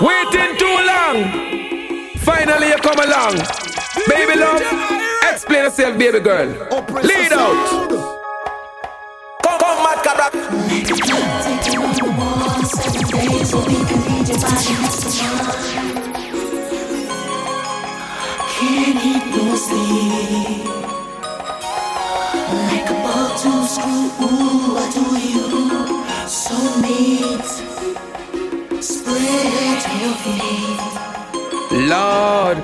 Waiting too long. Finally, you come along. Baby love, explain yourself, baby girl. Lead out. Come, come, mad cabra. Can't eat no sleep. Like a screw. Ooh, do you so neat Lord,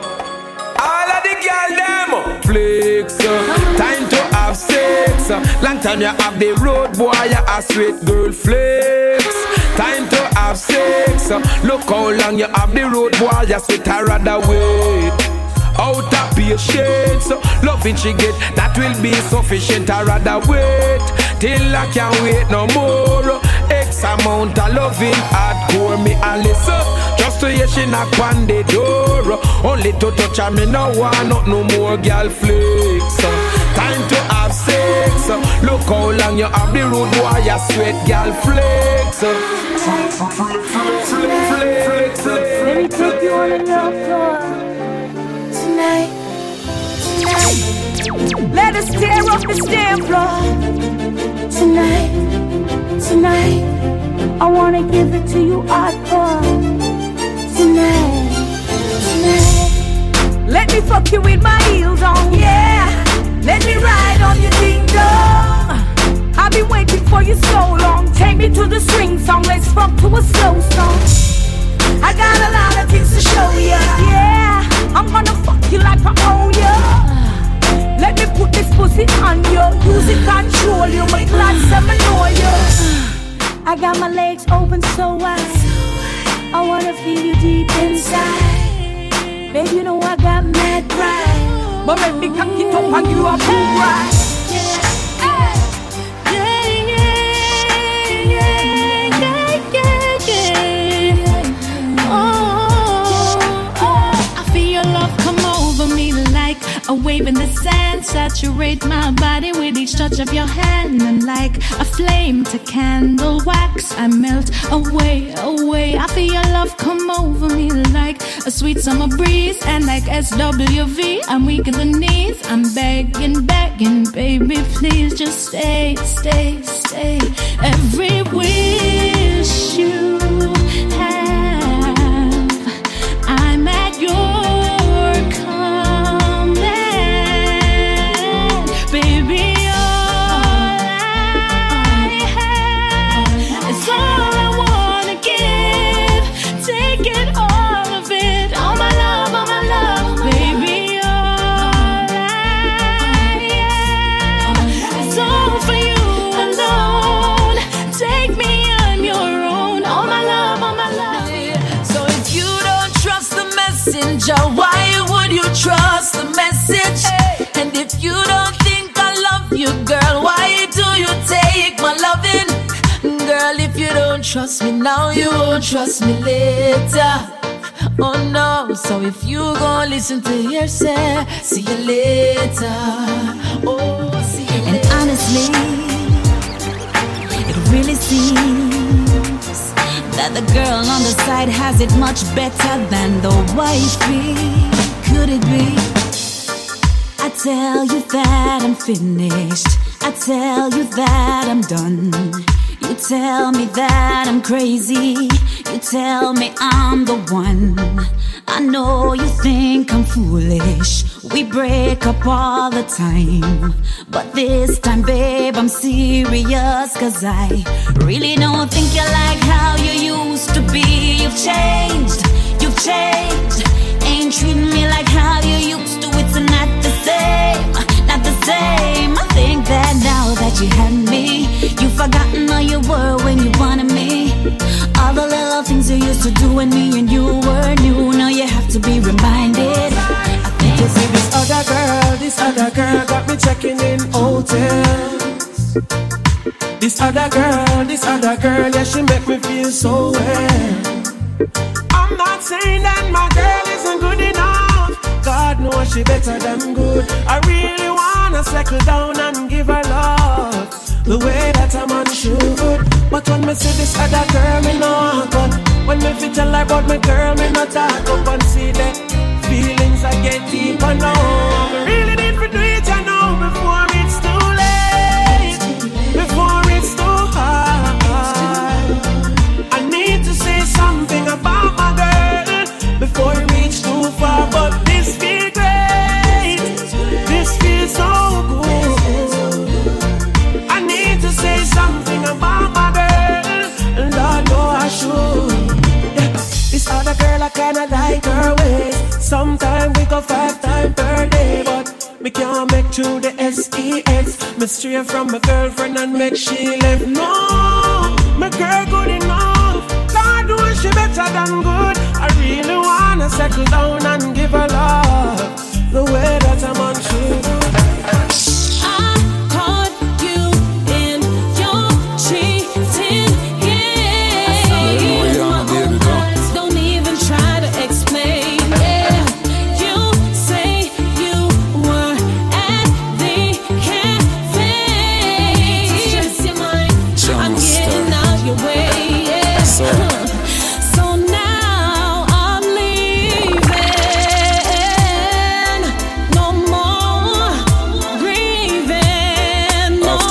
all of the girl them flex. uh, Time to have sex. uh, Long time you have the road boy, you a sweet girl flex. Time to have sex. uh, Look how long you have the road boy, you sweet I rather wait. Out of patience, uh, loving she get that will be sufficient. I rather wait till I can't wait no more. Amount of loving hardcore me a listen. Just to hear she knock on the door. Only to touch her, me no want not no more girl flicks. Time to have sex. Look how long you have the road boy, you sweat girl flex. Let me take you on a love tour tonight. Tonight. Let us tear up the stair floor tonight. Tonight. I wanna give it to you hardcore tonight. Tonight. Let me fuck you with my heels on, yeah. Let me ride on your ding. I've been waiting for you so long. Take me to the swing song. Let's fuck to a slow song. I got a lot of things to show ya. Yeah, I'm gonna fuck you like I own oh, ya. Let me put this pussy on you. Use it, control you. Make lots of me know you. I got my legs open so wide. I wanna feel you deep inside. Baby, you know I got mad pride. But let me cock it up and you a boom right. A wave in the sand. Saturate my body with each touch of your hand. And like a flame to candle wax, I melt away, away. I feel your love come over me like a sweet summer breeze. And like SWV, I'm weak in the knees. I'm begging, begging, baby, please just stay, stay, stay. Every wish messenger, why would you trust the message? And if you don't think I love you, girl, why do you take my loving? Girl, if you don't trust me now, you won't trust me later. Oh no, so if you gon' listen to hearsay, see you later. Oh, see you And later. honestly, it really seems that the girl on the side has it much better than the wifey. Could it be? I tell you that I'm finished. I tell you that I'm done. You tell me that I'm crazy. You tell me I'm the one. I know you think I'm foolish. We break up all the time. But this time, babe, I'm serious. Cause I really don't think you like how you used to be. You've changed, you've changed. Ain't treating me like how you used to. It's not the same, not the same. I think that now that you had me, you've forgotten how you were when you wanted me. All the little things you used to do when me and you were new. Now you have to be reminded. I think see this other girl, this other girl got me checking in hotels. This other girl, this other girl, yeah, she make me feel so well. I'm not saying that my she better than good. I really wanna settle down and give her love the way that a man should. But when me see this other girl, me I got. When me you tell her about my girl, me not talk up and see that feelings I get deeper now. I really need to do it, kinda like her ways. Sometimes we go five times per day, but me can't make through the SEX. Me stray from my girlfriend and make she left. No, my girl good enough. God knows she better than good. I really wanna settle down and give her love the way that I'm on to.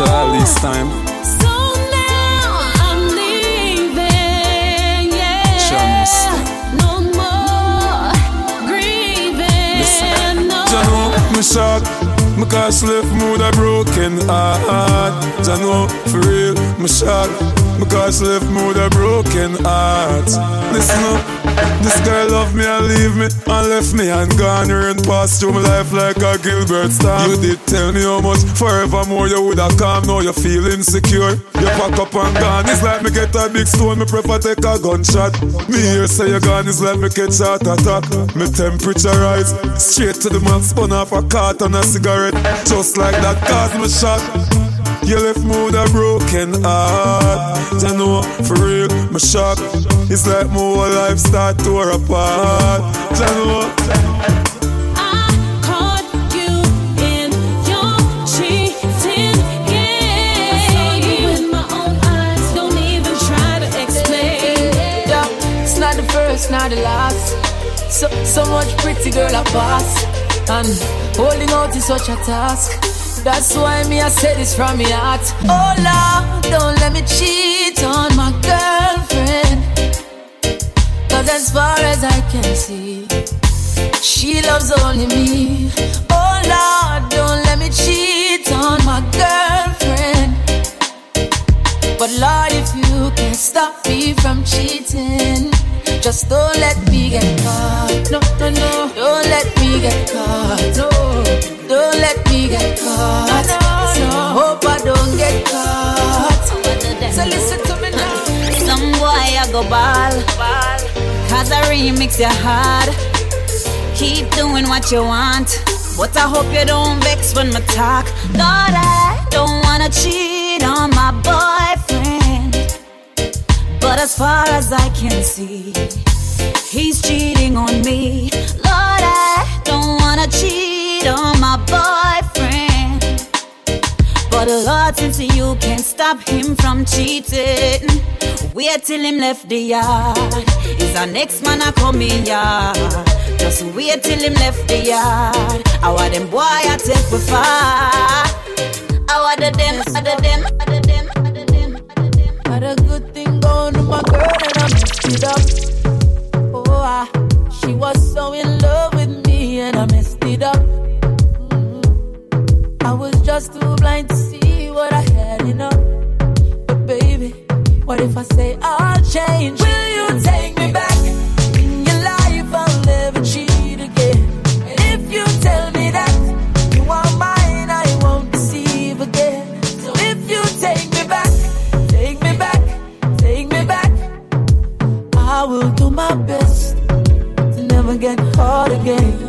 After all this time, So now I'm leaving. Yeah. Chance. No more grieving. No. you know, me shock. Me cause left mood a broken heart. You know, for real, me shock. Me cause left mood a broken heart. Listen up, this girl love me and leave me and left me and gone. Rain passed through my life like a Gilbert star. You did tell me how much forevermore you would have come. Now you feel insecure. You pack up and gone. It's like me get a big stone. Me prefer take a gunshot. Me hear say you gone. It's like me catch heart attack. Me temperature rise straight to the max. Spun off a carton a cigarette. Just like that cause me shot. You left me with a broken heart. You know, for real, my shock. It's like my whole life start to tear apart. You know. I caught you in your cheating game. With my own eyes, don't even try to explain. Yeah, it's not the first, not the last. So, so much pretty girl I pass. And holding out is such a task. That's why me I say this from my heart. Oh Lord, don't let me cheat on my girlfriend. Cause as far as I can see, she loves only me. Oh Lord, don't let me cheat on my girlfriend. But Lord, if you can stop me from cheating, just don't let me get caught. Caught. So hope I don't get caught. So listen to me now. Some boy I go ball, cause I remix your hard. Keep doing what you want, but I hope you don't vex when me talk. Lord, I don't wanna cheat on my boyfriend, but as far as I can see, he's cheating on me. Lord, I don't wanna cheat on my boyfriend. But Lord, since you can't stop him from cheating, wait till him left the yard. Is our next man a coming yard? Just wait till him left the yard. I want them boy I take with far. I want them, I want them, I want them, I want them, I want them. Had a good thing going with my girl and I messed it up. Oh, ah, she was so in love with me and I messed it up. Mhm. I was just too blind to see what I had enough. But baby, what if I say I'll change? Will you take me back? In your life, I'll never cheat again. If you tell me that you are mine, I won't deceive again. So if you take me back, take me back, take me back, I will do my best to never get caught again.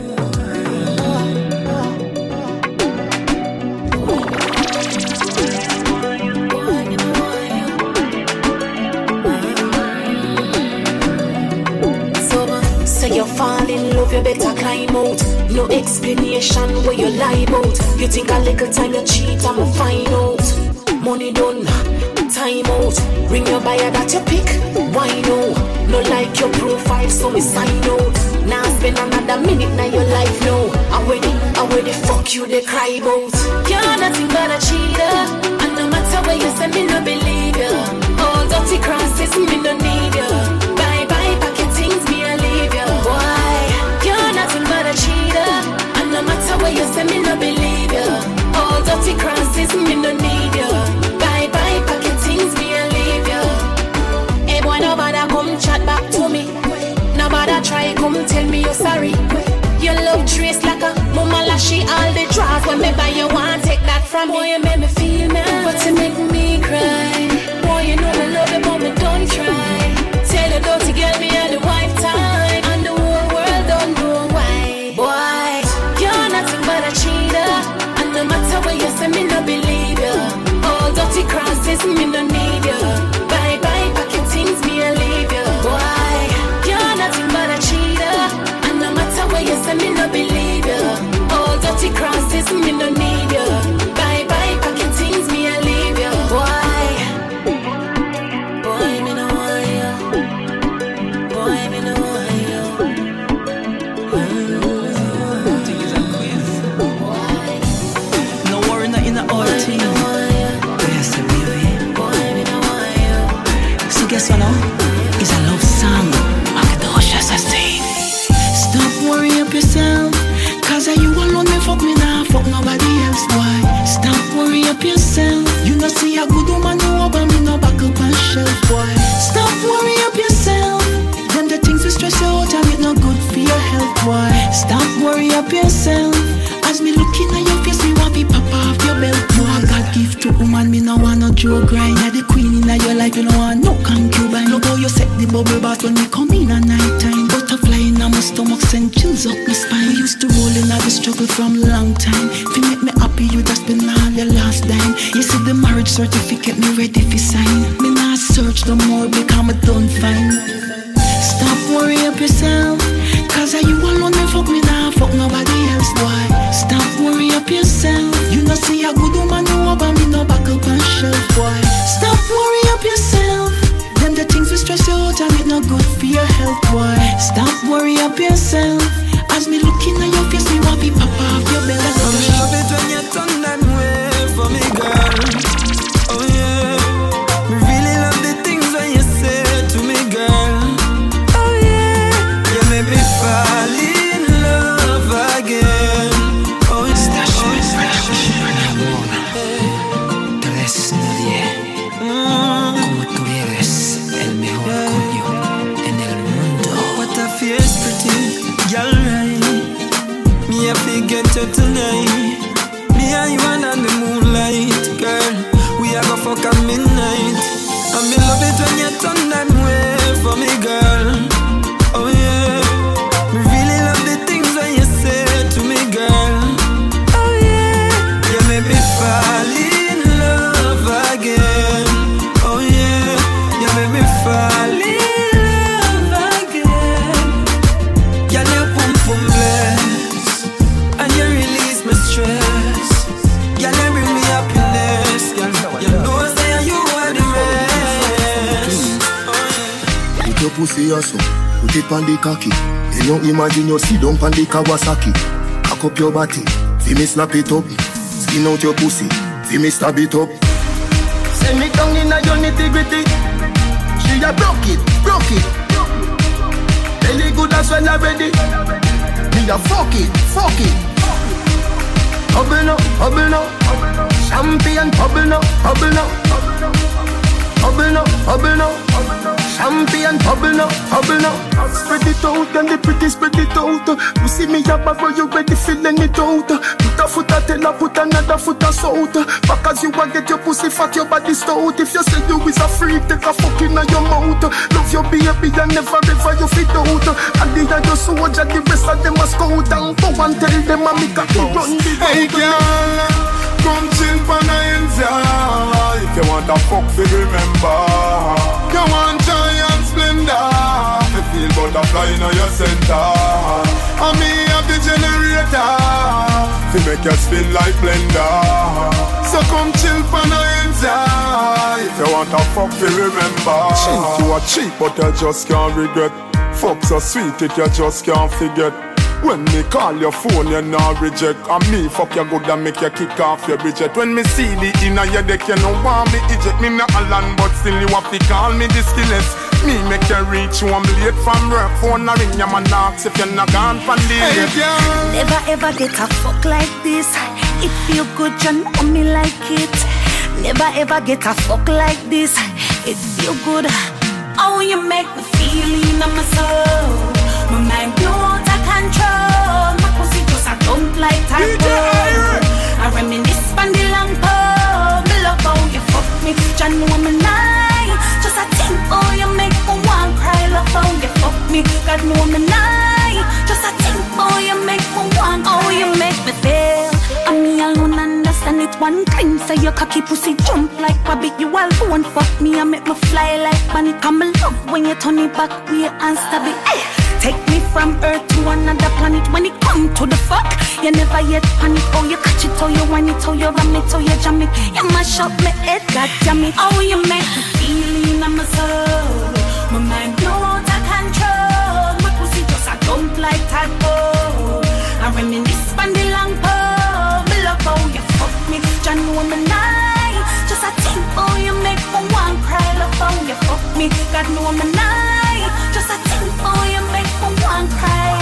Climb out. No explanation where you lie about. You think a little time you cheat, I'ma find out. Money done, time out. Bring your buyer that you pick. Why no? No like your profile, so me sign out. Now spend another minute now your life no. I ready, I ready, fuck you, they cry about. You're nothing but a cheater. And no matter where you send me, no believe you. All dirty crosses, me no need you. Matter where you send me, no believe you. All dirty crosses, me no need you. Bye bye, pack your things, me I leave you. Hey boy, nobody come chat back to me. Nobody try come tell me you're sorry. Your love trace like a mama lashy all the draws when me buy you want take that from me. Boy, you make me feel nice, me from Up your body, fi me snap it up. Skin out your pussy, fi me stab it up. Send me down in a your nitty gritty. She a broke it, broke it. Belly good as well already. Me a fuck it, fuck it. Bubble no, bubble no. Champion bubble no, bubble no. Bubble no, bubble no. Champion bubble no, bubble no. Spread it out, and the pretty spread it out. You see me a bag you ready feeling it out. Put a foot a her, put another foot a south. Back as you a get your pussy fat, your body stout. If you say you is a freak, take a fuck in your mouth. Love your baby and never ever you fit out. And the other soldier, the rest of them a scout. And go and tell them a make a run the Hey girl, come chill the inside. If you want a fuck, fi remember. You want giant splendor. If feel butterfly in your center. And me have the generator. To make you spin like blender. So come chill for no enjoy. If you want a fuck, you remember. Cheap, you are cheap, but you just can't regret. Fuck so sweet, it you just can't forget. When me call your phone, you not reject. And me fuck you good and make you kick off your bridget. When me see the inner your deck, you know want me eject. Me not a land, but still you have to call me the skilless. Me make you reach one blade from work phone. I ring your man knocks if you're not gone from the hey, Never ever get a fuck like this. It feel good, you know me like it. Never ever get a fuck like this. It feel good. Oh, you make me feel in my soul. My mind blown control. My pussy just a dump like tadpole. I reminisce on the long pole. Me love how you fuck me, John know me night. Me, God know night. Just a think, oh you make me want, oh you make me feel. And me alone understand it one clean Say your cocky pussy jump like rabbit You all alone fuck me and make me fly like bunny a love when you turn it back way and stab it hey. Eh, take me from Earth to another planet. When it come to the fuck, you never yet panic. Oh, you catch it, oh, you whine it, oh, you ram it, oh, you jam it. You mash up my head, god damn it. Oh, you make me feel in my soul. My mind Me night. Just a think, oh, you make me want cry. Love how you fuck me, God know me night. Just a think, oh, you make for one cry.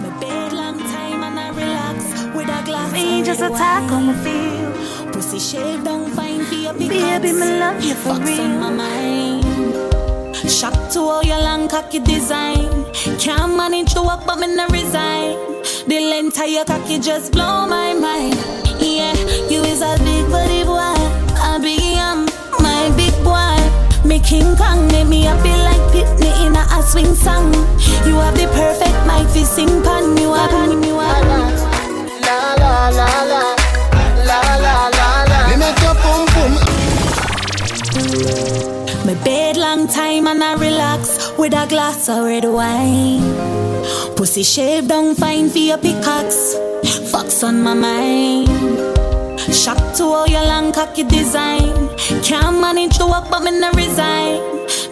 My bed long time and I relax with a glass. Me just attack on my feel. Pussy shave down fine for your Baby, me love you for Fucks real. on my mind. Shock to all your long cocky design. Can't manage to walk, but me no resign. The length of your cocky just blow my mind. Yeah, you is a big body boy, a big yam, my big boy. Me King Kong, make me happy like Pitney in a, swing song. You have the perfect mic to sing pan, you are you are La la. Me make your pum pum. Me bed long time and I relax with a glass of red wine. Pussy shaved down fine for your pickaxe. Fox on my mind. Shocked to all your long cocky design. Can't manage to walk, but me no resign.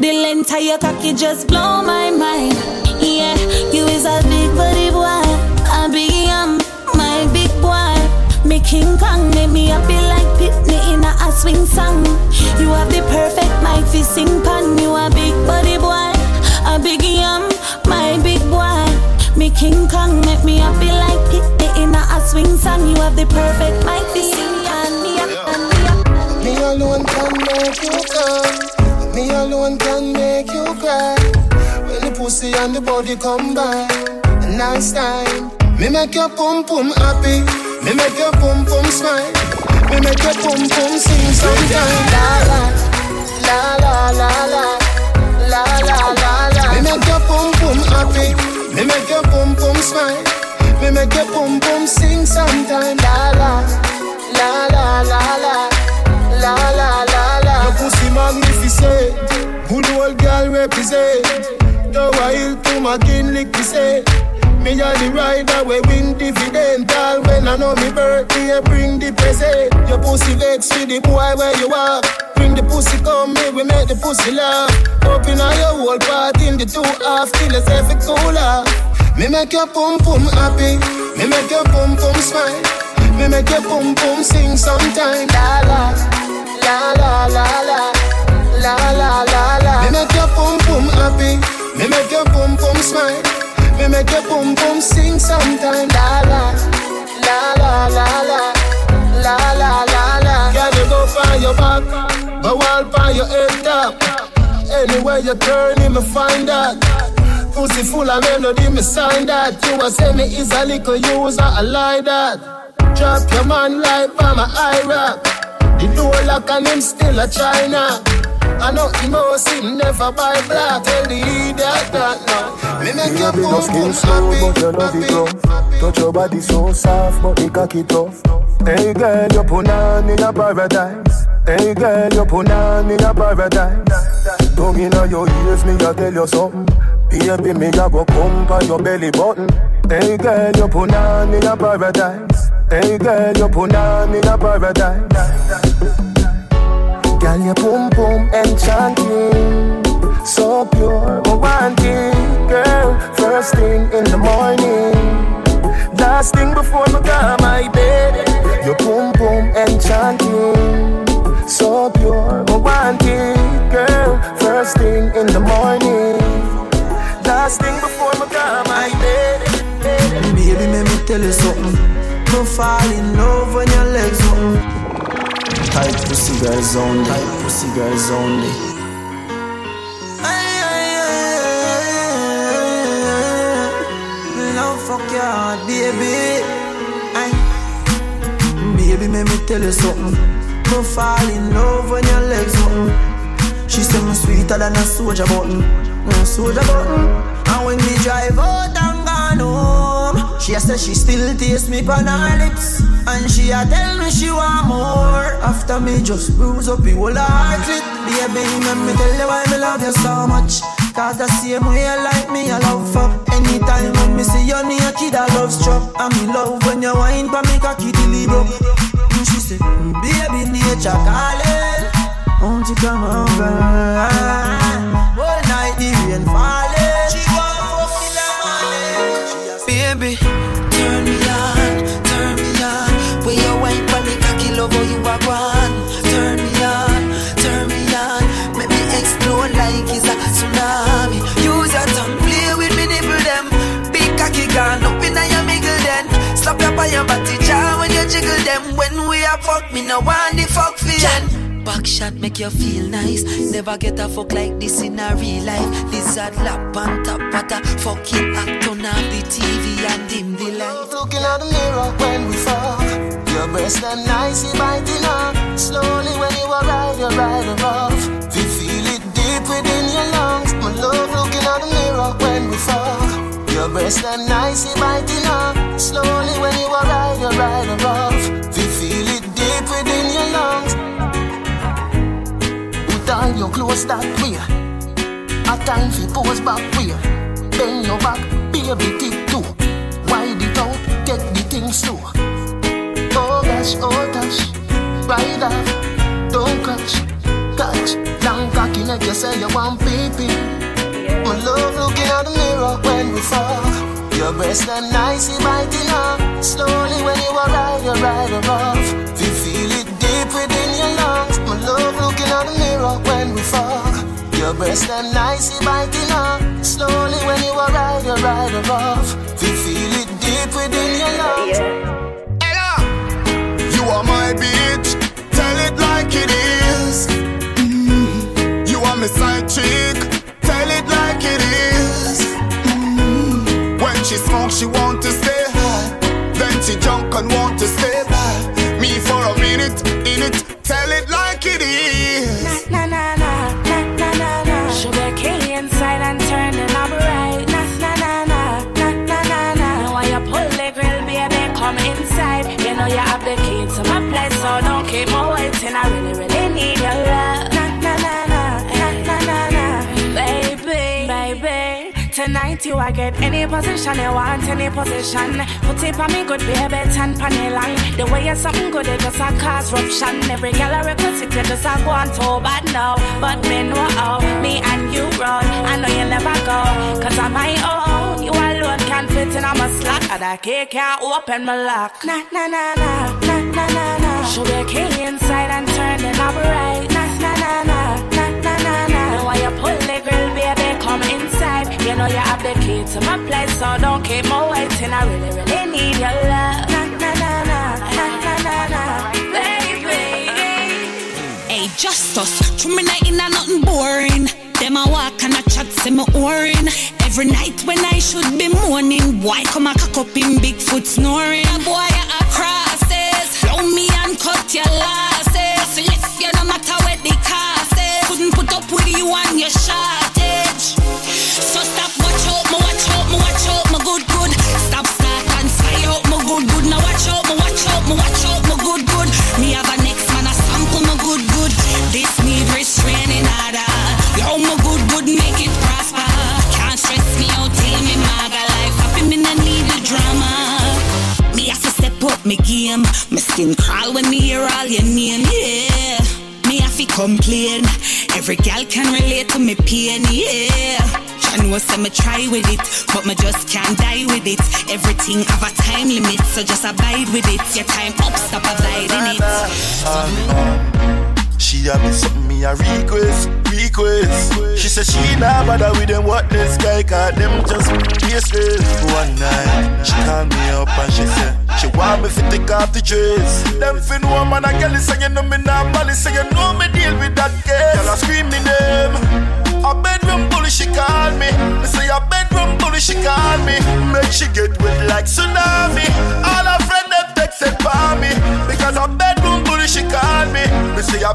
The length of your cocky just blow my mind. Yeah, you is a big body boy. A big am, my big boy. Me King Kong, make me happy like Pitney in a, a swing song. You have the perfect mic for sing pan. You a big body boy, a big am, my big boy. Me King Kong, make me happy like Pitney in a, a swing song. You have the perfect mic for sing me alone can make you come. Me alone can make you cry. When the pussy and the body combine, nice time. Me make your pum pum happy. Me make your pum pum smile. Me make your pum pum sing sometime. La la la la la la la la la. Me make your pum pum happy. Me make your boom boom smile. Me make your boom boom sing sometime. La la, la la la la, la la la la. Your pussy magnificent. Good old girl represent. The wild to my kinlick to say. Me a the rider we win dividend All when I know me birthday bring the present Your pussy vex with the boy where you are Bring the pussy, come here, we make the pussy laugh. Open all your whole part in the two half till it's every cooler. Me make your pum pum happy, me make your pum pum smile, me make your pum pum sing sometime. La la, la la la la, la la la la. Me make your pum pum happy, me make your pum pum smile, me make your pum pum sing sometime. La la, la la la la, la la la la. Gotta go find your back. Go all find your head top. Anywhere you turn, me find that. Pussy full of melody, me sign that. You a say me is a little user, I like that. Drop your man like by my eye rock. The door lock and him still a China. I know him house him never buy black. Tell the idiot that now. Me make your boom boom slow, but you love it rough. Touch your body so soft, but it cocky tough. Hey girl, you put on in a paradise. Hey girl, you put on in a paradise. tongue inna your ears, me a tell you something. Baby, me a go come on your belly button. Hey girl, you put on in a paradise. Hey girl, you put on in a paradise. Girl, your boom boom enchanting, so pure, oh, I want it, girl. First thing in the morning. Last thing before me go my bed, your boom boom enchanting, so pure, oh, I want it, girl. First thing in the morning, last thing before me go my bed. Baby, let me tell you something. Don't fall in love when your legs open. Tight pussy girls only. Tight pussy girls only. fuck your heart, baby. Aye. Baby, let me tell you something. Don't fall in love when your legs open. She say me sweeter than a soldier button, a soldier button. And when we drive out and gone home, she say she still taste me on her lips, and she a tell me she want more. After me just bruise up the whole heart it, baby, let me tell you why me love you so much. Cause the same way you like me, I love fuck. Anytime when me see you, me a kid, I love struck. And me love when you whine pa me cocky broke. And she say, mm, baby, nature calling. Won't you come over? All night the rain falling. Baby, turn me on, turn me on. When you whine pa me cocky, love how you are gone. Turn me on, turn me on. Make me explode like it's a tsunami. Use your tongue, play with me nipple them. Big cocky gone up in your middle then. Slap your by your body jiggle them. When we are fuck, me no want the fuck feeling. Back shot make you feel nice. Never get a fuck like this in a real life. This Lizard lap on top, but a fucking act on off the TV and dim the light. Looking at the mirror when we fuck. Your breast and nice, you biting up. Slowly when you arrive, you ride above. We feel it deep within your lungs. My love, looking at the mirror when we fuck. Your breast and nice, you biting up. Slowly when you arrive, you ride above. We feel it deep within your lungs. Put on your clothes that way. A time for pose back way. Bend your back, baby, tick too. Wide it out, take the thing slow. Oh gosh, oh gosh, ride off, don't catch, catch. Long cocky neck, you say you want looking mirror when we fall. Your breast and nice, you biting up. Slowly when you arrive, you ride above. We feel it deep within your lungs. My love looking at the mirror when we fall. Your breast and nice, you biting up. Slowly when you arrive, you ride above. We feel it deep within your lungs. Ella, You are my bitch, tell it like it is. Mm. You are my side chick, she smoke, she want to stay high. Then she drunk and want to stay by me for a minute. In it, tell it like it is. Na na na Tonight you I get any position you want, any position. Put it on me good, baby, ten panny line. The way you're something good, it just a cause ruption. Every girl I request it, you just a go on too bad now. But me know how, me and you roll. I know you never go, cause I'm my own. You alone can fit in, I'm a slot. And I can't can't open my lock. Na na na na, na na na na. Sugar key inside and turning up right. Na na na na, na na na na. Now you pull the grill, baby. You know you have the key to my place, so don't keep me waiting. I really, really need your love. Na na na na, na na na baby. Hey, Justus, through me night in nothing boring. Them a walk and a chat, say me orin. Every night when I should be mourning, boy come a cock up in Bigfoot snoring. Boy a crosses, blow me and cut your losses. Left you no matter where the cost is. Couldn't put up with you on your shortage. Me game. My skin crawl when me hear all your name, yeah. Me have to complain. Every gal can relate to me pain, yeah. I know say me try with it, but me just can't die with it. Everything have a time limit, so just abide with it. Your time up, stop abiding it. She a be something me a request, request. She said she nah bother with them what this guy call them just baseless. One night she called me up and she said she want me to take off the dress. Them fin woman a girl say you know me nah bally say you know me deal with that case. Girl I scream me name. A bedroom bully she call me. Me say a bedroom bully she call me. Make she get wet like tsunami. All her friend them text it for me because a bedroom bully she call me. Me say a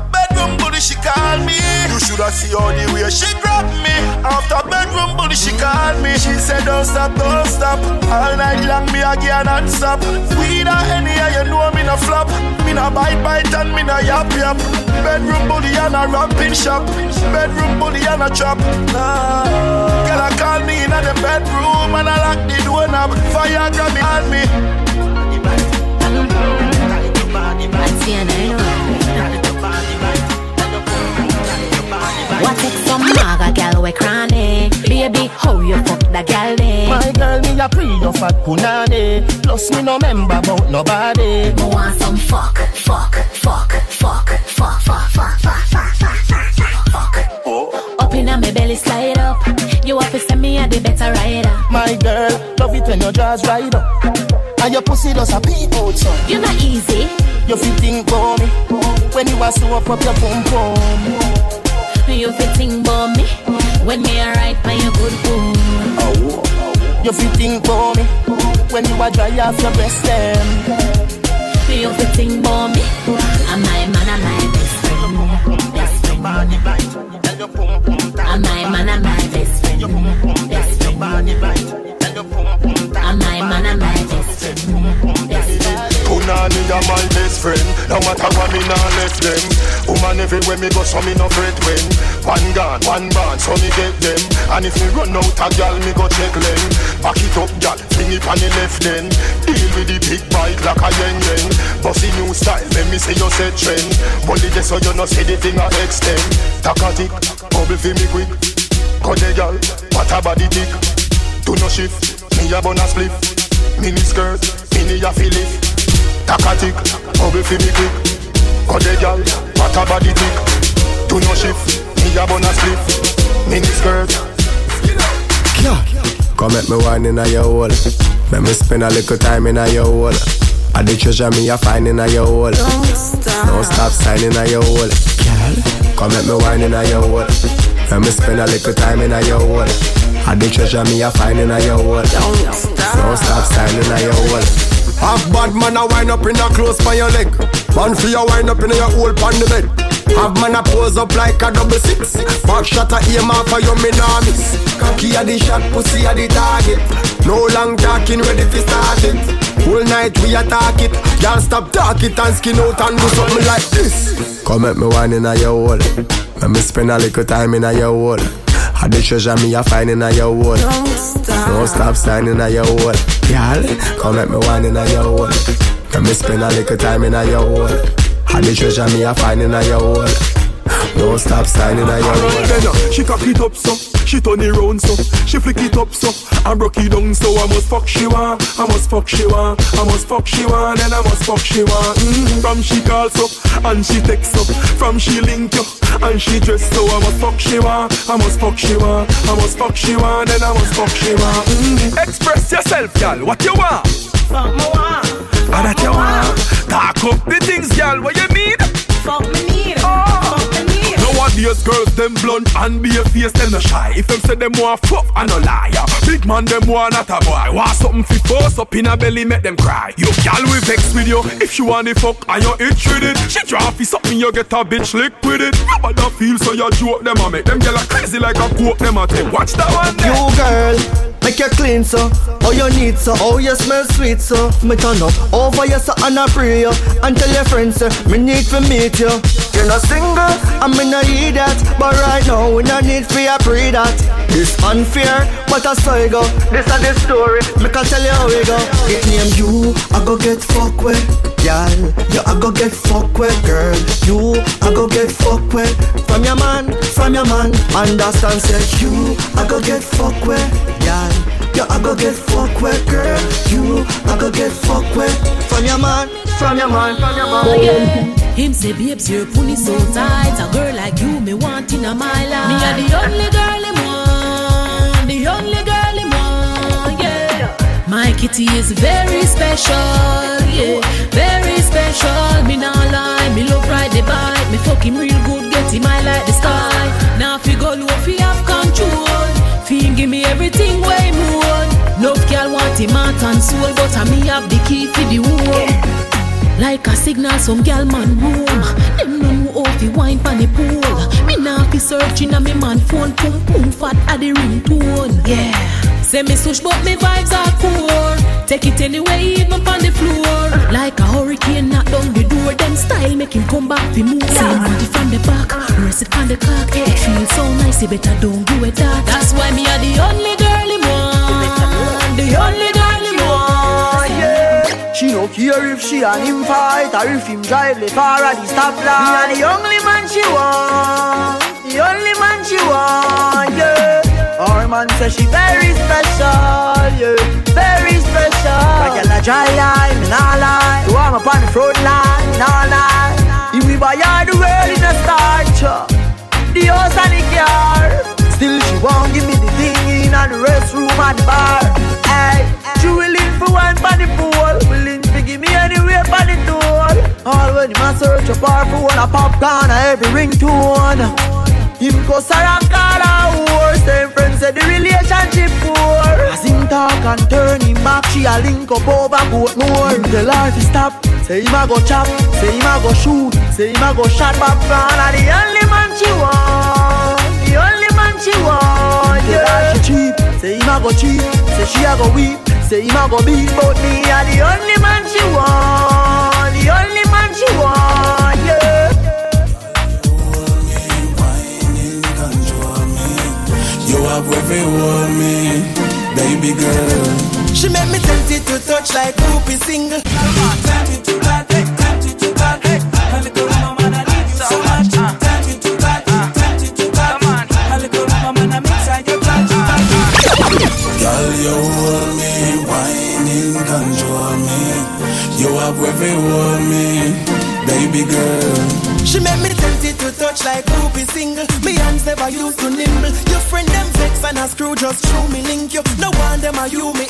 Shoulda see all the way she grab me. After bedroom bully she call me. She said don't stop, don't stop. All night long me again non stop. We not any you know me no flop. Me no bite bite and me no yap yap. Bedroom bully and a ramping shop. Bedroom bully and a. Nah. Girl I call me in the bedroom and I lock the door knob. Fire grab me on me. What take some maga gal we cranny Baby, how you fuck that gal day My girl, me a pre your fat punani Plus me no member about nobody Me want some fuck, fuck, fuck, fuck, fuck, fuck, fuck, fuck, fuck, fuck, fuck, fuck Up inna me belly slide up You have to send me a the better rider My girl, love it when your jaws ride up And your pussy does a peep out so You not easy You feel think for me When you a sew up up your pum pum You fit think about me. When me a ride by your good boom You feel think for me. When you a dry off your breast them. You fit think about me. I'm my man, I'm my best friend. Best friend. I'm my man, I'm my best friend. Best friend. I'm my man, I'm my best friend. Best friend Punani are my best friend. No matter what me nah left them. Woman everywhere me go so me no fret when. One gun, one band so me get them. And if me run out a gal me go check them. Back it up gal, fling it on the left then. Deal with the big bike like a yen yen. Bossy new style, let me say you set trend. Only this so you no see the thing I extend. Takatik, bubble for me quick. Cut the gal, what a body tick. Do no shift, me a bun a spliff. Mini skirt, mini a fillet Takatik, bubble fi me quick Cut the gal, what a body tick. Do no shift, me a bun a spliff. Mini skirt. Come make me wine in a your hole. Make me spend a little time in a your hole I the treasure me a find in a your hole Don't stop Don't stop signing a your hole Girl Come make me wine in a your hole Make me spend a little time in a your hole I the treasure me a find in a your hole Don't stop Don't stop signing a your hole Half bad man a wind up in a close by your leg. Man for your wind up in your hole pan the bed. Have man a pose up like a double six. Back shot a aim off for your miss. Cocky a the shot, pussy a the target. No long talking, ready to start it. Whole night we attack it. Can't stop talk it and skin out and do something like this. Come make me wine in a your hole. Make me spend a little time in a your hole. I the treasure me a find in a your hole. Don't stop Don't stop signing a your hole. Girl, come make me wine in a your hole. Make me spend a little time in a your hole. I the treasure me a find in a your hole Don't stop signing a your hole Then uh, she cock it up so She turn it round so She flick it up so I broke it down so I must fuck she want I must fuck she want I must fuck she want And I must fuck she want mm, From she calls up And she text up From she link up And she dress so I must fuck she want I must fuck she want I must fuck she want And I must fuck she want mm. Express yourself girl What you want? Fuck me want What that you want? Talk up the things girl What you need? Fuck me need Fuck me need Nowadays girls them blunt and be a face them no shy. If them say them want fuck I no liar. Big man them want not a boy. Want something fi force up in a belly make them cry. You gal we vex with you If you want the fuck and you itch with it. She draw fi something you get a bitch lick with it Nobody feel so you joke them a make them gyal a crazy like a coke them a take. Watch that one there You girl, make you clean so All you need so, oh you smell sweet so Me turn up oh, over you so and I pray you And tell your friends so, me need to meet you You're not single, I'm in a that. But right now, we no need for a pre that. It's unfair, but I saw you go. This is the story, me can tell you how we go. It name you, I go get fuck with. Girl, you I go get fuck with, girl. You, I go get fuck with. From your man, from your man. Understand, say you, I go get fuck with. Girl, you I go get fuck with, girl. You, I go get fuck with. From your man, from your man, from your man. Oh, yeah. Him say, babes, your pony so tight. A girl like you, me want in a my life. Me are the only girl him want, the only girl him want, yeah. My kitty is very special, yeah, very special. Me nah lie, me love ride the bike. Me fuck him real good, get him high like the sky. Now fi go low, fi have control. Fi him give me everything way more. Love him heart and soul, but I me have the key for the home. Like a signal, some gal man room. Them no know how fi wine pon the pool. Me nah fi searching a me man phone, pum pum fat at the ringtone. Yeah. Say me switch, but me vibes are poor. Take it anyway, even pon the floor. Like a hurricane knock down the door. Them style make him come back fi move. Say want it from the back, rest it on the cock. It feel so nice, you better don't do it that. That's why me are the only girl him want. The only want. yeah. She no care if she and him fight or if him drive the far at the stoplight. Me and the only man she want, the only man she want, yeah. Our man say she very special, yeah, very special. Like a dry eye, me nah lie. You want me on the front line, nah lie. If we buy all the world in a starch, uh, the house and the car. Still she won't give me the thing in the restroom and bar. Hey, she willing for one for the pool, willing to give me anywhere for the door. All when him a search a bar for one a popcorn a every ringtone. Him go and call a horse, them friends say the relationship poor. As him talk and turn him back, she a link up over boat more. Him tell her to stop, say him a go chop, say him a go shoot, say him a go shot popcorn. And the only man she want, she want, yeah. She cheap, say him a go cheap, say she a go weep, say him a go beat, but me a the only man she want, the only man she want, yeah. You have everyone me, baby girl. She make me tempted to touch like groupie single. Just through me link you. No one them are you me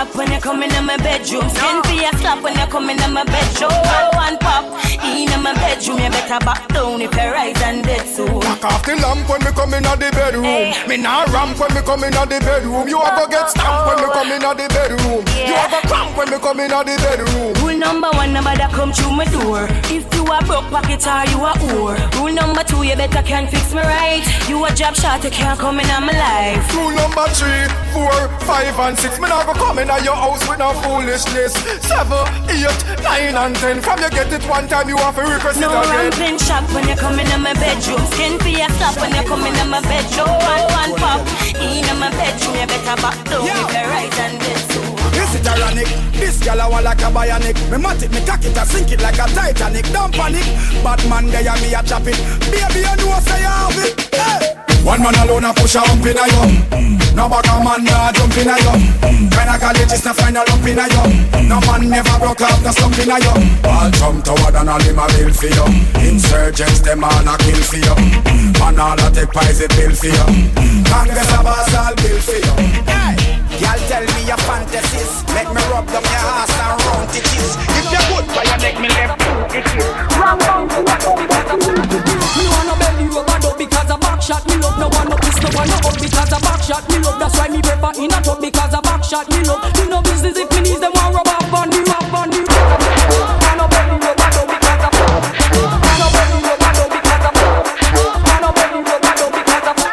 shop when you come in my bedroom. Skin for your slap when you come in my bedroom. One pop in my bedroom. You better back down if you rise and dead soon. Knock off the lamp when me come in the bedroom. Me nah ramp when me come in the bedroom. You go get stamped when me oh. come in the bedroom. You a go cramp when me come in the bedroom. Rule number one, nobody come through my door. If you a broke pocket or you a whore. Rule number two, you better can fix me right. You a job shot, you can't come in my life. life. Rule number three, four, five, and six. Me not go come in your house with no foolishness. Seven, eight, nine, and ten. From you get it one time, you have to request no it again. ramping shop when you come in my bedroom. Skin for your stop when you come in my bedroom. One, one pop in my bedroom. You better back down yeah. if you right and this. This is tyrannic. This gal I want like a bionic. Me mat it, me cock it, I sink it like a Titanic. Don't panic. Batman there, me a chop it. Baby, you know say you have it. Hey. One man alone a push a hump in a yum. No a man nah jump in a yum. Kinda college is no final lump in a yum. No man never broke out no slump in a yum. All jump toward and all him a bill for you Insurgents them all a kill for you Man all a take pies a bill for you Congress a boss all bill for hey. Y'all tell me your fantasies. Make me rub down your ass and round it is If you're good for your neck me left it is Run one up because a back shot me love That's why me prefer in a tub because a back shot me love Me no business if me needs them want rub up on the rub on the Wanna belly rubber dub because a Wanna belly rubber dub because a Wanna belly rubber dub because a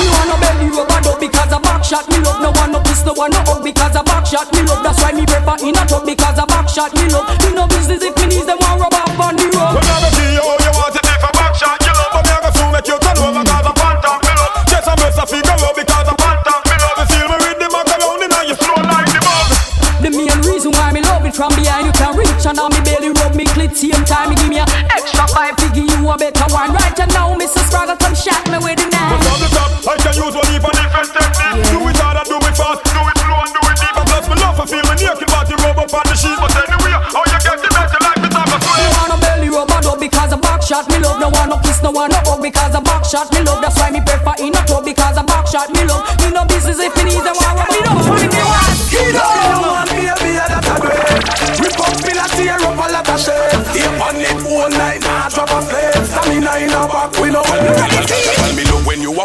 Me wanna belly rubber dub because a back shot me love No one no piss no one up because a back shot me love That's why me prefer in a tub because a back shot me love Me no business if because a back shot me love That's why me prefer in a tub because a back shot me love. Me no business if me need them want rub me love What if you want? You don't want me, baby, that's a great Rip up, me la tear up a lot of shit. Tape on it all night, nah drop a flame. Stamina in a back, we know Tell me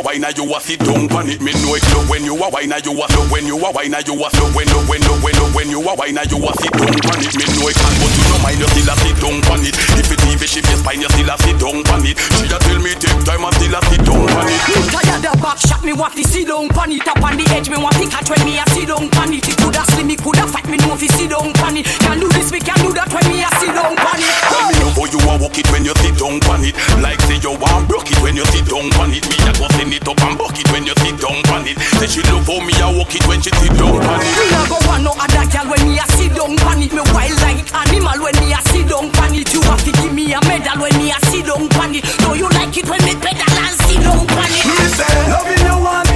wine you a sit down on it. Me know it look when you a wine you a look when you a wine you a look when look when look when look when you a wine you a sit down on it. Me know it can but you no mind you still a sit down on it. If it even shift your spine you still a sit down on it. She a tell me take time and still a sit down on it. Me tired of back shot, me want to sit down pan it Up on the edge, me want to catch when me a sit down pan it It coulda slim, me coulda fat, me know fi sit down pan it Can do this, we can do that when me a sit down pan it Tell me know how you a walk it when you sit down on it. Like say you want broke it when you sit down on it. Me a go send it up and buck it when you sit down on it. Say she love how me a walk it when she sit down on it. Me a go want no other girl when me a sit down pan it. Me wild like animal when me a sit down pan it. You have to give me a medal when me a sit down pan it. Know you like it when me pedal and sit down pan it. Me say, loving you want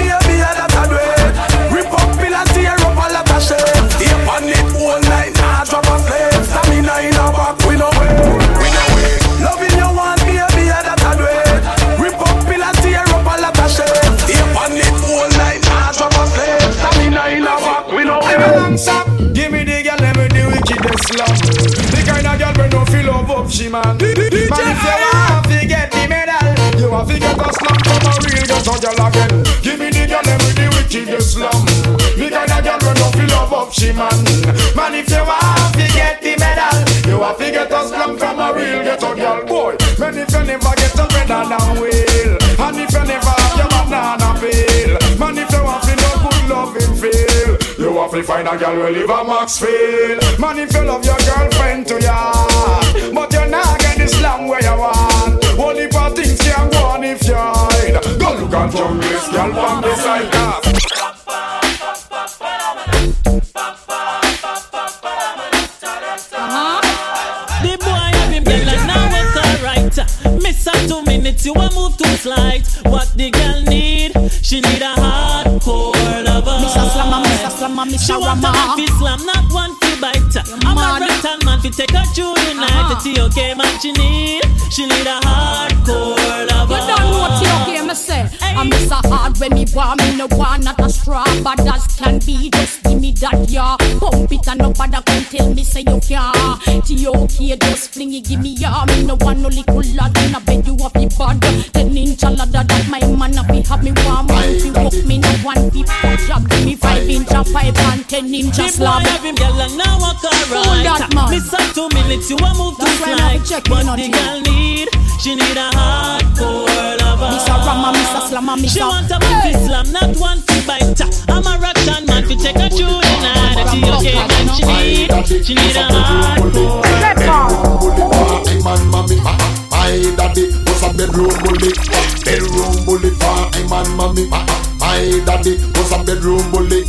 we no way Give me the girl, let me the wickedest love The kind of girl we no feel love up, she man. Man, if you want to get the medal You have to get a slum from a real ghetto girl again. Give me the girl, let me the wickedest slum. The kind of girl we no feel love up, she man. Man, if you want to get the medal You have to get a slum from a real ghetto girl. Boy, man, if you never get a medal down wheel To find a girl who live a Maxfield Man, if you love your girlfriend to ya But you're not get the long where you want Only for things can go on if you hide Go look at junglist, girl, on the side cause uh-huh. The boy have him girl and now it's alright. Miss her two minutes, you a move too slight. What the girl need? She need a. Slammer, Mr. Slammer, Mr. She want Rama. fi slam, not one fi bite. I'm a mad. right man fi take her through the night. Uh-huh. The TOK man she need. She need a hardcore lover. You don't know what you okay, me say. I'm Mr. Hard when me want me no want not a straw, but as can be. Just give me that yeah. Pump it and nobody can tell me say you can't. T.O.K. just fling it, give me yeah. Me no want no little lad in a bed you have me bad. Ten inch a ladder that my man a fi have me warm. One fi walk me no one fi job. Give me five inch a a pipe and ten him just People love. have him girl and now walk alright. that man. Miss her two minutes, you a move too That's why I have to check What me the girl need? She need a hardcore lover. Mr. Rama, Mr. Slammer, Mr. She want a man to slam, not one to bite. I'm a Russian man to take her through the night. She okay, and she need, she need a hardcore. Hey man, mommy, my daddy was a bedroom bully. Bedroom bully for hey man, mommy. My daddy was a bedroom bully.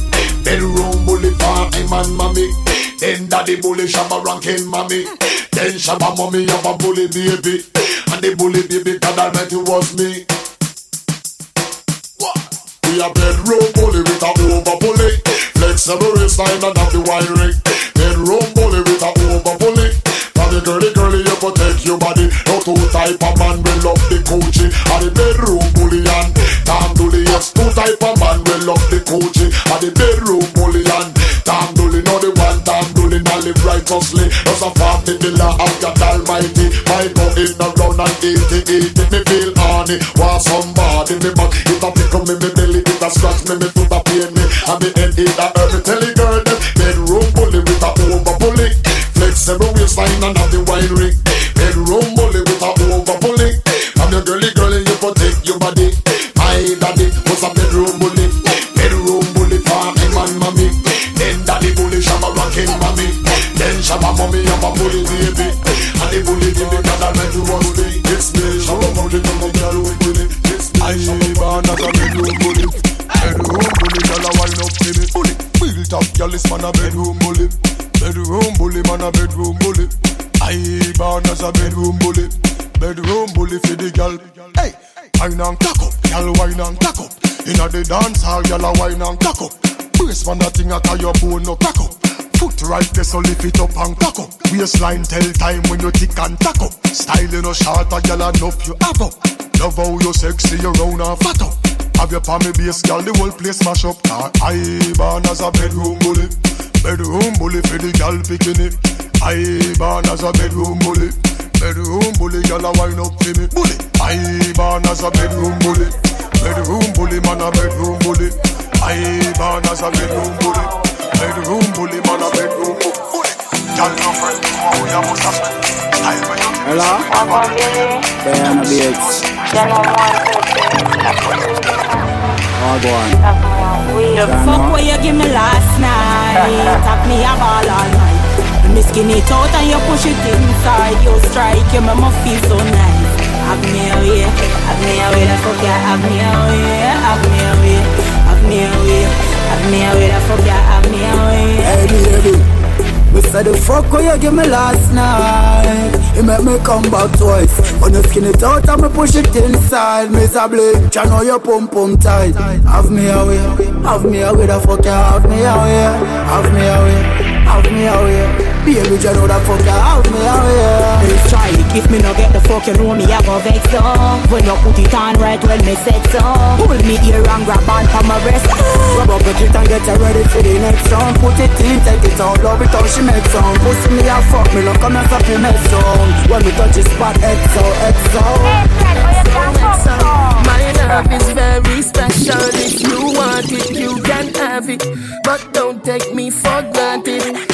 Bedroom bully hey man, mommy. Then daddy bully shabba ranking mommy. Then shabba mommy have a bully baby. And the bully baby God Almighty was me. We a bedroom bully with a over bully. Flexible waistline and have the wiring. Bedroom bully with a over bully. Now the girly girly you protect your body. No two type of man will love the coochie. And the bedroom bully and Yes, two type of man will love the coochie. And the bedroom bully and Dooley. No the one Tom Dooley not live righteously. Just a family the law of God Almighty. My go in around and eat it, eat it. Me feel horny. Want somebody me back. It a tickle me, me belly. It a scratch me, me foot a pain me. And me head it a hurt me. Tell the girl that bedroom bully with a over bully. Flexible waistline and have the wine ring. Then shabba mommy have a bully baby. And the bully baby got a meant to one day. It's me shabba bully from the girl with bully. I born as a bedroom bully. Bedroom bully, girl a wine up to me. Bully, built up, girl is man a bedroom bully. Bedroom bully, man a bedroom bully. I born as a bedroom bully. Bedroom bully for the girl. Hey, wine and cock up, girl wine and cock up. Inna the dance hall, girl a wine and cock up. Brace man a thing a tie your bone no crack up. Foot right there so lift it up and cock up. Waistline tell time when you tick and tack up. Style you no short a girl enough you have up. Love how you sexy, you round and fat up. Have your palmy base, girl, the whole place smash up. Car I born as a bedroom bully. Bedroom bully for the girl picking it. I born as a bedroom bully. Bedroom bully, girl, a wine up for me. Bully. I born as a bedroom bully. Bedroom bully, man, a bedroom bully. I born as a bedroom bully. Bedroom bully, man, a bedroom bully. Girl, no friend, how we are must have Style when you Hello? Diana Bates. Oh, go on. The fuck where you give me last night? Tap me a ball all night. Me skin it out and you push it inside. You strike, you make me feel so nice. Have me away, have me away, the fuck yeah, have me away, have me away, have me away, have me away, the fuck yeah, have me away. Baby. Say the fuck where you give me last night. It make me come back twice. When you skin it out and me push it inside. Miss a you know your pum pum tight. Have me away, have me away The fuck you have me away. Have me away, have me away Baby, you know the fuck you have me away Please try it, if me no get the fuck, you know me, I go vex so When you put it on right when me said so Pull me ear and grab on for my breast Rub up your clit and get you ready for the next round Put it in, take it out, love it how she make sound Pussy me a fuck me, look come and fuck me mess sound When me touch his spot, exo, exo My love is very special. If you want it, you can have it. But don't take me for granted.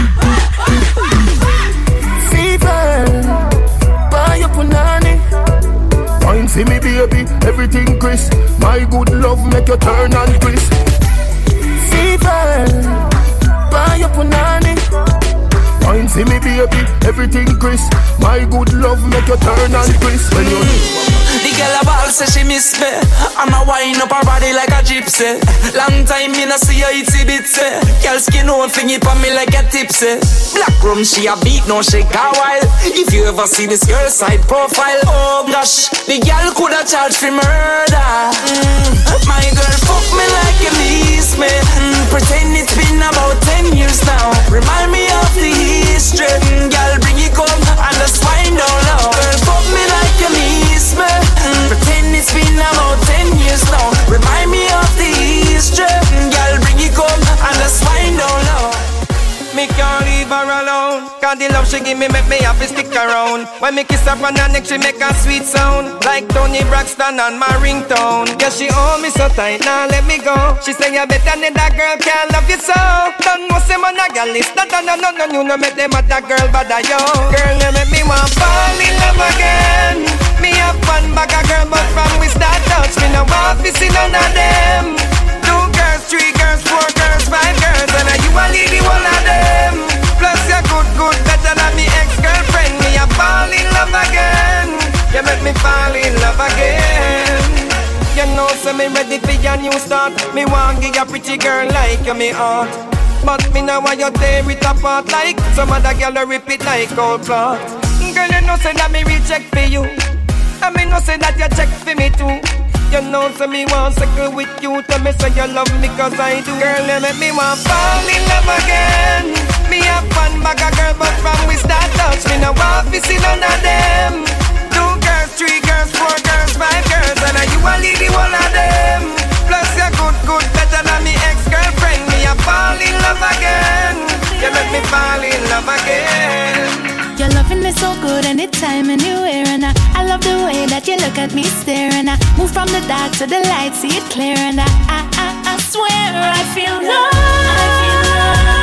For me, baby, everything crisp. My good love make you turn and crisp. Fever, buy your punani. Wine for me, baby, everything crisp. My good love make you turn and crisp. When you the girl a ball say she miss me. And I wind up her body like a gypsy. Long time me no see her itty bitsy. Girl skin on thing it on me like a tipsy. Black room she a beat, no shake a while. If you ever see this girl side profile, oh gosh, the girl coulda charged for murder. Mm. My girl fuck me like a policeman. Mm. Pretend it's been about ten years now. Remind me of the history, mm. girl. Bring it home and let's wind down low. Girl fuck me like a me about ten years now. Remind me of the Eastern girl, bring it home and let's wind down low. Me can't leave her alone. The love she give me make me happy stick around. When me kiss her on her neck, she make a sweet sound. Like Toni Braxton on my ringtone. Yeah, she hold me so tight, now nah, let me go. She say you better than that girl, can't love you so. Don't know say man a girl is not no no no you no make them other girl but I yo. Girl, you make me want fall in love again. Me have one back girl, but from we start touch, me no want to see none of them. Two girls, three girls, four girls, five girls, and I you a the one of them. Plus you're good, good, better than me ex-girlfriend. Me a fall in love again. You make me fall in love again. You know, so me ready for your new start. Me want give a pretty girl like you, me heart. But me know why you tear it apart like some other girl rip it like old cloth. Girl, you know say that me reject for you. And me know say that you check for me too. You know, so me want circle with you. Tell me say you love me cause I do. Girl, you make me want fall in love again. Me have fun bag a girl, but from we start touch, me no want to see none of them. Two girls, three girls, four girls, five girls, and you a lead the one of them. Plus you're good, good, better than me ex-girlfriend. Me a fall in love again. You make me fall in love again. Your loving is so good anytime, anywhere, and I, I love the way that you look at me staring. I move from the dark to the light, see it clear, and I, I, I, I swear I feel love. I feel love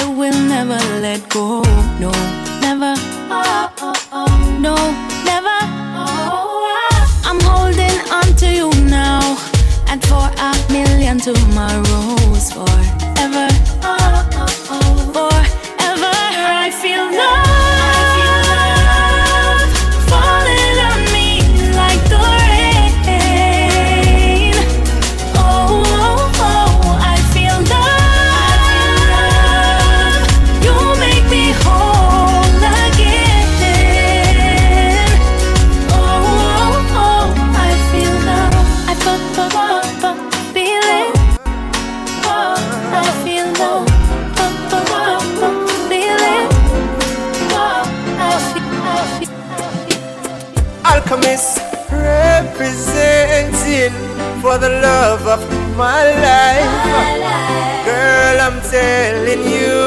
I will never let go. No, never. Oh, oh, oh. No, never. I'm holding on to you now, and for a million tomorrows, forever. Forever, love of my life. Girl, I'm telling you,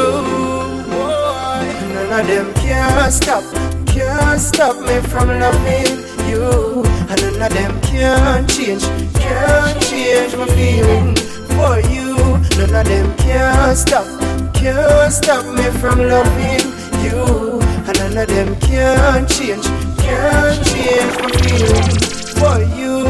none of them can stop, can't stop me from loving you. And none of them can change, can't change my feeling for you. None of them can stop, can't stop me from loving you. And none of them can change, can't change my feeling for you.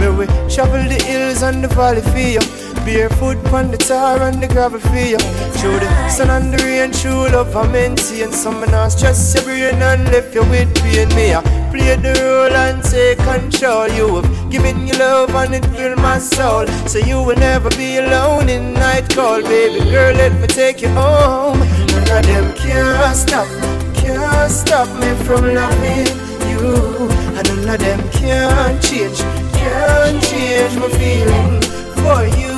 Me we travel the hills and the valley for you. Barefoot on the tar and the gravel for you. Through the sun and the rain, true love I maintain. Some man stress your brain and left you with pain. Me I play the role and take control. You have given your love and it fill my soul. So you will never be alone in night call, baby girl. Let me take you home. None of them can stop, can't stop me from loving you. And none of them can change, can change my feeling for you.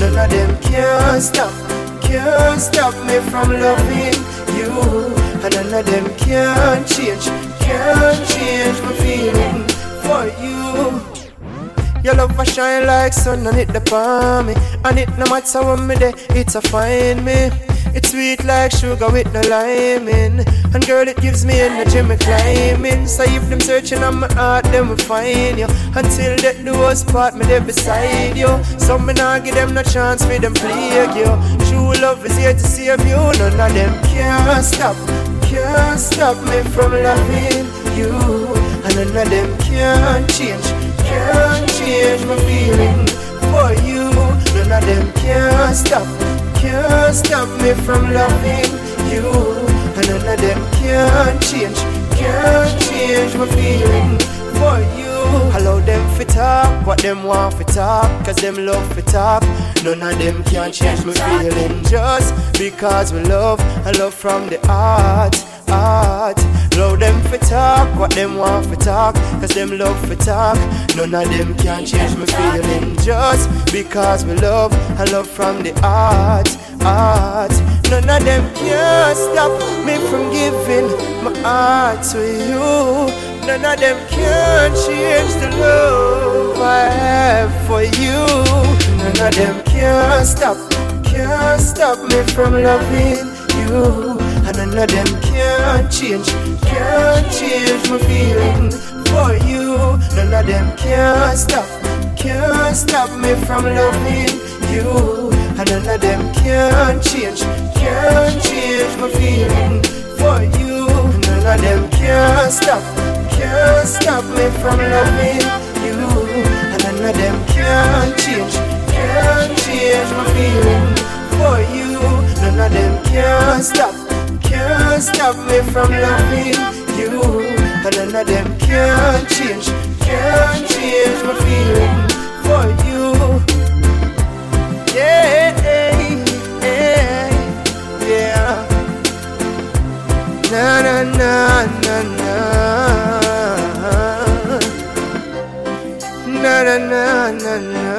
None of them can stop, can't stop me from loving you. And none of them can change, can change my feeling for you. Your love a shine like sun and it upon me. And it no matter what me day, it's a find me. It's sweet like sugar with no lime in And girl it gives me energy, me climbing. So if them searching on my heart, then will find you. Until that do us part, me there beside you. So me nah give them no chance for them plague you. True love is here to save you. None of them can't stop, can't stop me from loving you. And none of them can't change can't change my feeling for you. None of them can stop, can't stop me from loving you. And none of them can change, can't change my feeling for you. Allow them fit talk, what them want fit talk, cause them love fit talk. None of them can change my feeling just because we love, I love from the heart. heart. Love them for talk, what them want for talk, cause them love for talk. None of them can change my feeling just because we love and love from the heart, heart. None of them can stop me from giving my heart to you. None of them can change the love I have for you. None of them can stop, can stop me from loving you. And none of them can change, can change my feeling for you. None of them can stop, can stop me from loving you. And none of them can change, can change my feeling for you. None of them can stop can't stop me from loving you. And none of them can't change, can't change my feeling for you. None of them can't stop, can't stop me from loving you. And none of them can't change, can't change my feeling for you. Yeah, yeah, yeah. Na na na na na. Na na na na na